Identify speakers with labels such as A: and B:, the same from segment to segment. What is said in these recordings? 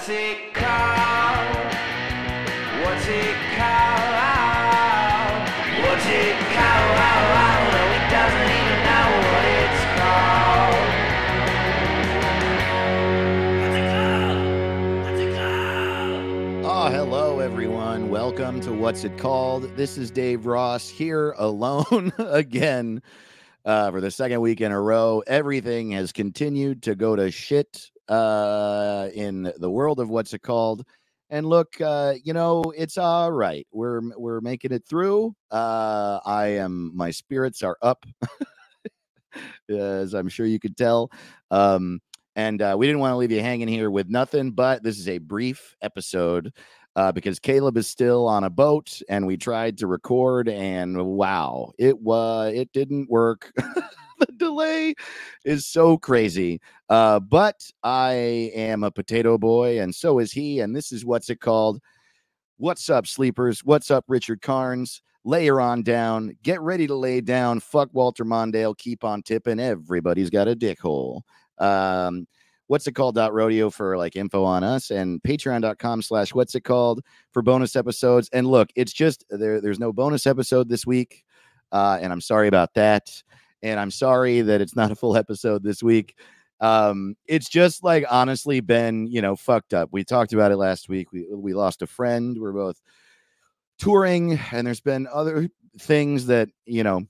A: What's it called? What's it called? What's it called? No, he doesn't even know what it's called. What's it called? What's it called?
B: Oh, hello, everyone. Welcome to What's It Called? This is Dave Ross here alone again uh, for the second week in a row. Everything has continued to go to shit uh, in the world of What's It Called. And look, uh, you know, it's all right. We're we're making it through. Uh, I am my spirits are up, as I'm sure you could tell. Um, and uh, we didn't want to leave you hanging here with nothing, but this is a brief episode uh, because Caleb is still on a boat, and we tried to record, and wow, it was it didn't work. the delay is so crazy. Uh, but I am a potato boy, and so is he, and this is what's it called. What's up, sleepers? What's up, Richard Carnes? Layer on down. Get ready to lay down. Fuck Walter Mondale. Keep on tipping. Everybody's got a dick hole. Um, what's it called rodeo for like info on us and patreon.com slash what's it called for bonus episodes. And look it's just there there's no bonus episode this week uh and i'm sorry about that and i'm sorry that it's not a full episode this week. Um it's just like honestly been you know fucked up. We talked about it last week. We we lost a friend. We're both touring and there's been other things that you know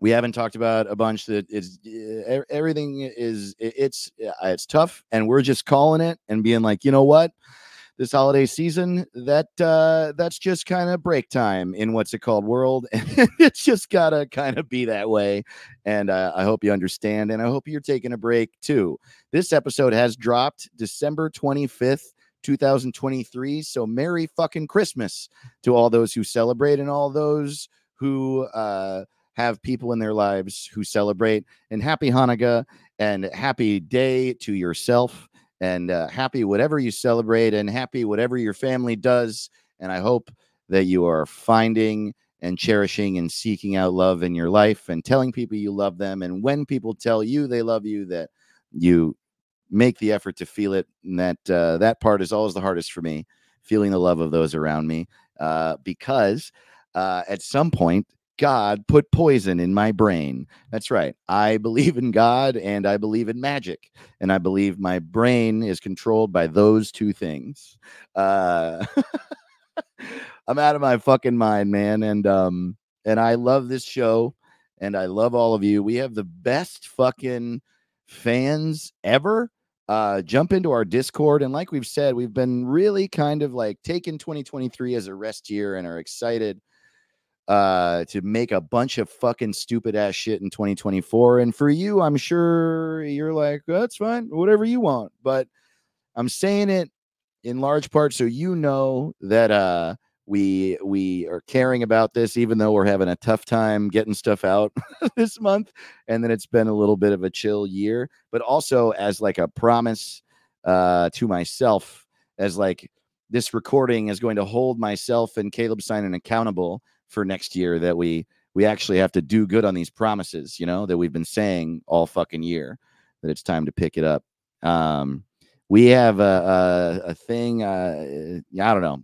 B: we haven't talked about a bunch that is uh, everything is it's uh, it's tough and we're just calling it and being like you know what? This holiday season that uh that's just kind of break time in what's it called world and it's just gotta kind of be that way and uh, i hope you understand and i hope you're taking a break too. This episode has dropped december 25th 2023 so merry fucking christmas to all those who celebrate and all those who uh have people in their lives who celebrate and happy hanukkah and happy day to yourself and uh, happy whatever you celebrate and happy whatever your family does and i hope that you are finding and cherishing and seeking out love in your life and telling people you love them and when people tell you they love you that you make the effort to feel it and that uh, that part is always the hardest for me feeling the love of those around me uh, because uh, at some point God put poison in my brain. That's right. I believe in God and I believe in magic. And I believe my brain is controlled by those two things. Uh, I'm out of my fucking mind, man. And um, and I love this show and I love all of you. We have the best fucking fans ever. Uh, jump into our Discord. And like we've said, we've been really kind of like taking 2023 as a rest year and are excited uh to make a bunch of fucking stupid ass shit in 2024 and for you i'm sure you're like that's fine whatever you want. But i'm saying it in large part so you know that uh we we are caring about this even though we're having a tough time getting stuff out this month. And then it's been a little bit of a chill year but also as like a promise uh to myself as like this recording is going to hold myself and Caleb Synan accountable for next year that we we actually have to do good on these promises, you know, that we've been saying all fucking year that it's time to pick it up. Um, we have a a, a thing. Uh, I don't know.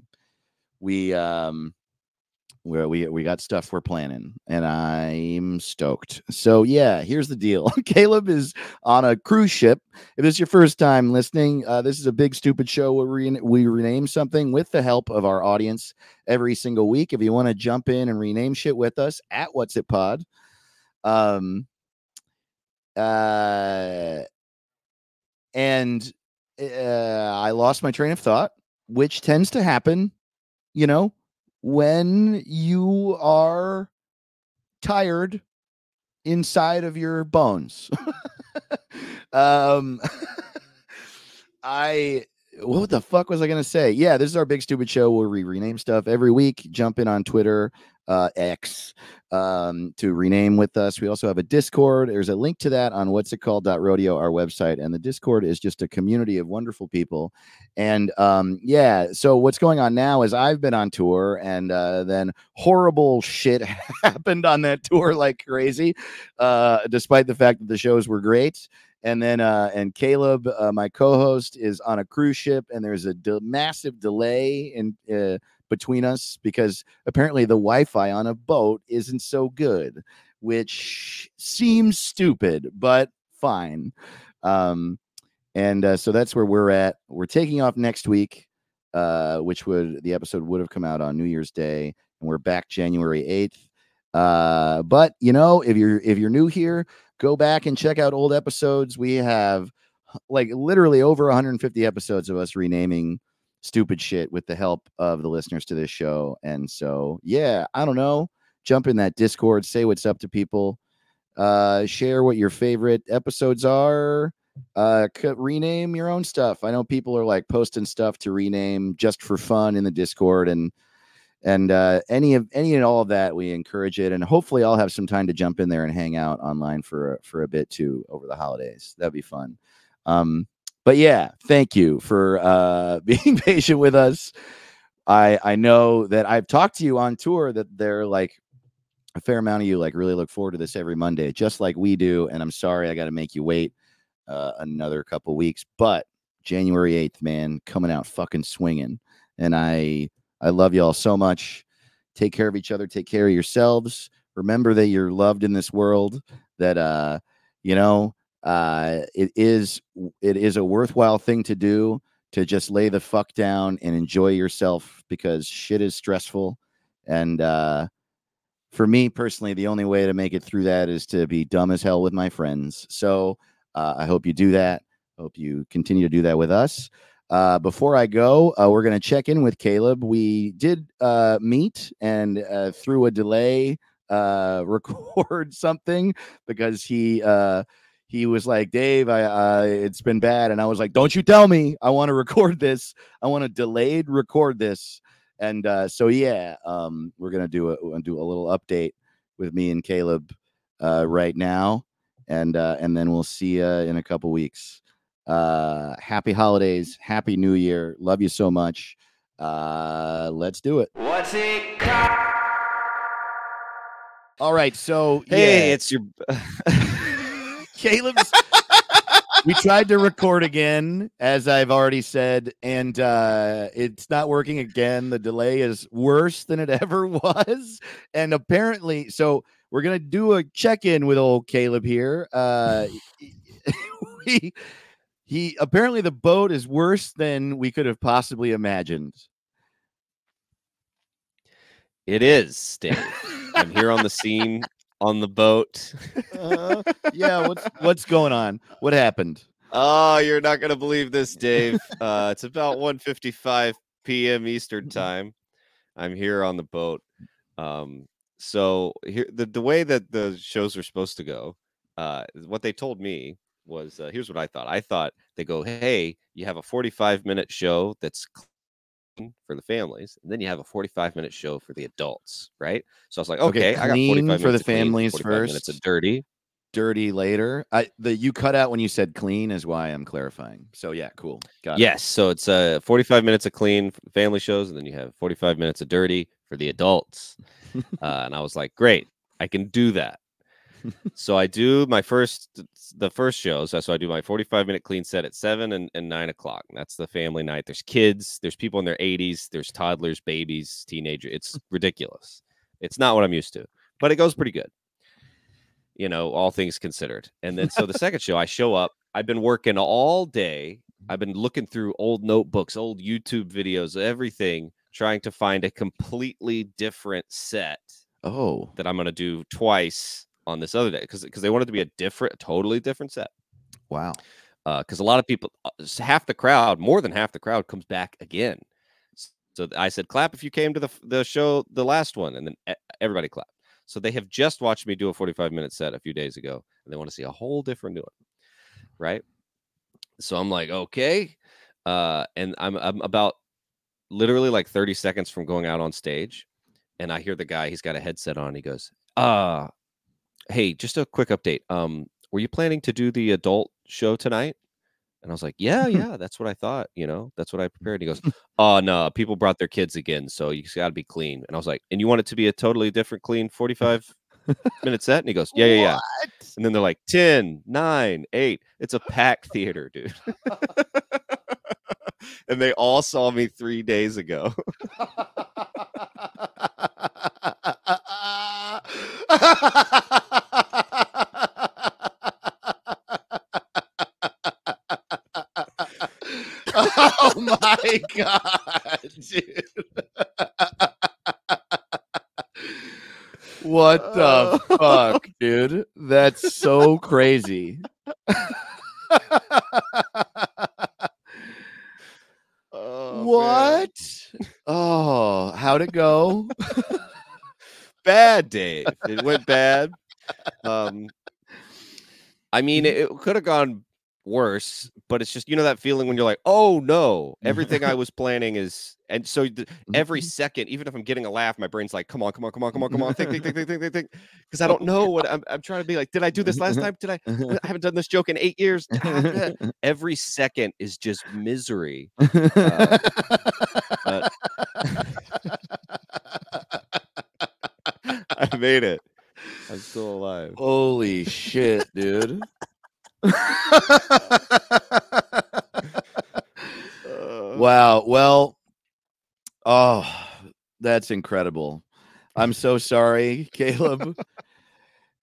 B: We um, where we we got stuff we're planning, and I'm stoked. So yeah, here's the deal. Caleb is on a cruise ship. If this is your first time listening, uh, this is a big stupid show where we we rename something with the help of our audience every single week. If you want to jump in and rename shit with us at What's It Pod, um, uh, and uh, I lost my train of thought, which tends to happen, you know, when you are tired inside of your bones. um, I what the fuck was I gonna say? Yeah, this is our big stupid show where we rename stuff every week. Jump in on Twitter, uh, X, um, to rename with us. We also have a Discord. There's a link to that on what's it called rodeo, our website, and the Discord is just a community of wonderful people. And um, yeah, so what's going on now is I've been on tour, and uh, then horrible shit happened on that tour like crazy, uh, despite the fact that the shows were great and then uh and caleb uh, my co-host is on a cruise ship and there's a de- massive delay in uh, between us because apparently the wi-fi on a boat isn't so good which seems stupid but fine. Um and uh, so that's where we're at. We're taking off next week uh which would the episode would have come out on new year's day and we're back january 8th uh but you know if you're if you're new here go back and check out old episodes. We have like literally over 150 episodes of us renaming stupid shit with the help of the listeners to this show. And so, yeah, I don't know. Jump in that Discord, say what's up to people, uh, share what your favorite episodes are. Uh, rename your own stuff. I know people are like posting stuff to rename just for fun in the Discord, and and uh, any of any and all of that we encourage it and hopefully i'll have some time to jump in there and hang out online for for a bit too over the holidays that'd be fun um but yeah thank you for uh being patient with us i i know that i've talked to you on tour that they're like a fair amount of you like really look forward to this every monday just like we do and i'm sorry i got to make you wait uh, another couple weeks but january 8th man coming out fucking swinging and i I love y'all so much. Take care of each other. Take care of yourselves. Remember that you're loved in this world. That uh, you know, uh, it is it is a worthwhile thing to do to just lay the fuck down and enjoy yourself because shit is stressful. And uh, for me personally, the only way to make it through that is to be dumb as hell with my friends. So uh, I hope you do that. Hope you continue to do that with us. Uh, before I go, uh, we're going to check in with Caleb. We did uh, meet and uh, through a delay uh, record something because he uh, he was like, "Dave, I, I it's been bad," and I was like, "Don't you tell me! I want to record this. I want to delayed record this." And uh, so yeah, um, we're gonna do a do a little update with me and Caleb uh, right now, and uh, and then we'll see you in a couple weeks uh happy holidays happy new year love you so much uh let's do it
A: What's it called?
B: all right so
C: Hey,
B: yeah,
C: it's your.
B: caleb's we tried to record again as i've already said and uh it's not working again. The delay is worse than it ever was. And apparently so we're gonna do a check-in with old caleb here. Uh we he apparently the boat is worse than we could have possibly imagined.
C: It is, Dave. I'm here on the scene on the boat.
B: Uh, yeah what's what's going on what happened
C: Oh, you're not gonna believe this, Dave. Uh, it's about 1:55 p.m. Eastern time. I'm here on the boat. Um, so here, the the way that the shows are supposed to go, uh, what they told me was uh, here's what I thought. I thought they go, hey, you have a 45 minute show that's for the families, and then you have a 45 minute show for the adults, right? So I was like,
B: Okay,
C: okay, I got
B: clean
C: 45
B: for the
C: clean,
B: families
C: 45 minutes of
B: first.
C: dirty.
B: dirty later i the you cut out when you said clean is why i'm clarifying so yeah cool got it.
C: Yes, so it's uh 45 minutes of clean family shows, and then you have 45 minutes of dirty for the adults. uh, and I was like, great, I can do that. so I do my first the first shows. So I do my 45 minute clean set at seven and, and nine o'clock. That's the family night. There's kids, there's people in their 80s, there's toddlers, babies, teenagers. It's ridiculous. It's not what I'm used to, but it goes pretty good. You know, all things considered. And then so the second show, I show up. I've been working all day. I've been looking through old notebooks, old YouTube videos, everything, trying to find a completely different set
B: oh
C: that I'm going to do twice on this other day because because they want it to be a different, totally different set.
B: wow
C: Because a lot of people, uh, half the crowd, more than half the crowd, comes back again. So I said, clap if you came to the the show, the last one, and then everybody clapped. So they have just watched me do a 45 minute set a few days ago, and they want to see a whole different new one, right? So I'm like, okay, uh, and I'm I'm about literally like 30 seconds from going out on stage, and I hear the guy. He's got a headset on. He goes, uh hey, just a quick update. Um, were you planning to do the adult show tonight? And I was like, yeah, yeah, that's what I thought. You know, that's what I prepared. He goes, oh no, people brought their kids again, so you got to be clean. And I was like, and you want it to be a totally different clean 45 minute set? And he goes, Yeah, yeah, yeah.
B: What?
C: And then they're like 10, 9, 8. It's a packed theater, dude. and they all saw me three days ago.
B: oh my god, dude. what the fuck, dude? That's so crazy.
C: Oh, man.
B: what? Oh, how'd it go?
C: Bad, Dave. It went bad. Um, I mean, it, it could have gone worse, but it's just you know that feeling when you're like, oh no, everything I was planning is, and so th- every second, even if I'm getting a laugh, my brain's like, come on, come on, come on, come on, come on, think, think, think, think, think, think, think, because I don't know what I'm. I'm trying to be like, did I do this last time? Did I? I haven't done this joke in eight years. Ah, every second is just misery. Uh, I made it. I'm still alive.
B: Holy shit, dude. Wow. Well, oh, that's incredible. I'm so sorry, Caleb.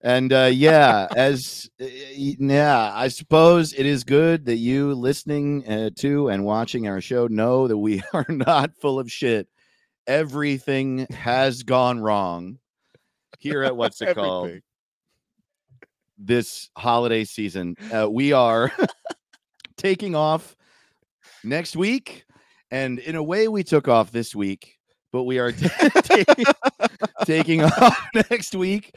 B: and uh, yeah, as uh, yeah, I suppose it is good that you listening uh, to and watching our show know that we are not full of shit. Everything has gone wrong here at what's it called. This holiday season. Uh, we are taking off next week, and in a way, we took off this week, but we are ta- taking, taking off next week.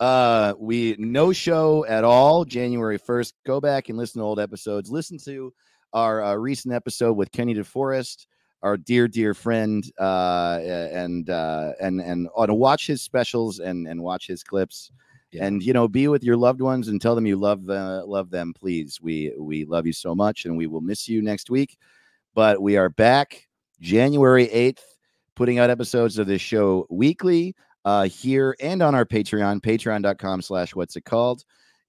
B: Uh, we no show at all January first. Go back and listen to old episodes. Listen to our uh, recent episode with Kenny DeForest, our dear dear friend, uh, and uh, and and uh, to watch his specials and and watch his clips
C: Yeah.
B: and you know be with your loved ones and tell them you love them love them please we we love you so much and we will miss you next week but we are back january 8th putting out episodes of this show weekly uh here and on our patreon patreon.com slash what's it called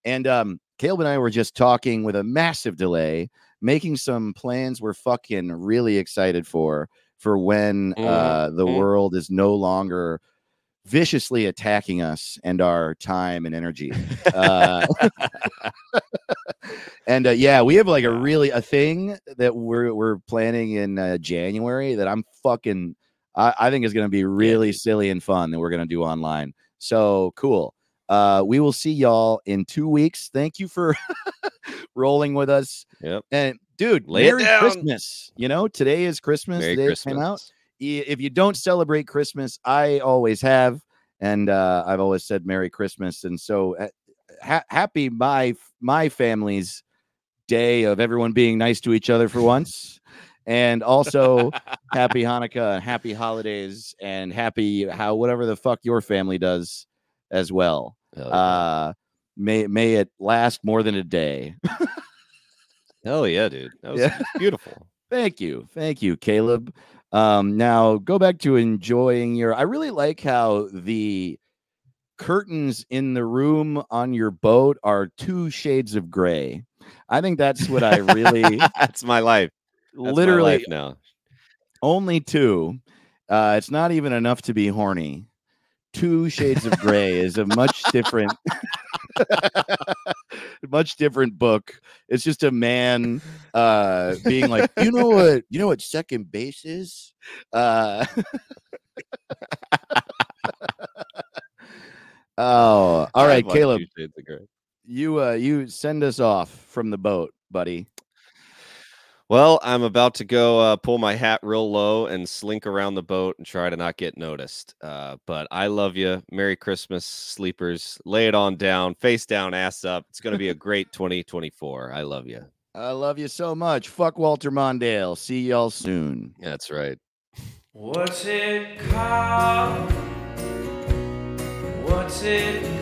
B: and um caleb and i were just talking with a massive delay making some plans we're fucking really excited for for when uh the
C: Mhm.
B: world is no longer viciously attacking us and our time and energy. Uh, and uh, yeah, we have like a really a thing that we're we're planning in uh, January that I'm fucking I, I think is going to be really silly and fun that we're going to do online. So cool. Uh, we will see y'all in two weeks. Thank you for rolling with us.
C: Yep.
B: And dude,
C: Lay
B: Merry. Christmas. You know, today is Christmas.
C: Merry
B: the day it
C: Christmas.
B: came out if you don't celebrate Christmas, I always have, and uh, I've always said Merry Christmas, and so uh, ha- happy my my family's day of everyone being nice to each other for once, and also happy Hanukkah, and happy holidays, and happy how whatever the fuck your family does as well.
C: Yeah.
B: Uh, may may it last more than a day.
C: Hell yeah, dude. That was
B: Yeah.
C: beautiful.
B: Thank you. Thank you, Caleb. Um, now go back to enjoying your. I really like how the curtains in the room on your boat are two shades of gray. I think that's what I really,
C: That's my life. That's my
B: literally,
C: life now.
B: only two. Uh, it's not even enough to be horny. Two shades of gray is a much different, much different book. It's just a man uh being like, you know what, you know what second base is? Uh Oh, all right, Caleb.
C: Two Shades of Grey.
B: You uh you send us off from the boat, buddy.
C: Well, I'm about to go uh, pull my hat real low and slink around the boat and try to not get noticed. Uh, but I love you. Merry Christmas, sleepers. Lay it on down, face down, ass up. It's going to be a great 2024. I love you.
B: I love you so much. Fuck Walter Mondale. See y'all soon.
C: That's right.
A: What's it called? What's it called? What's it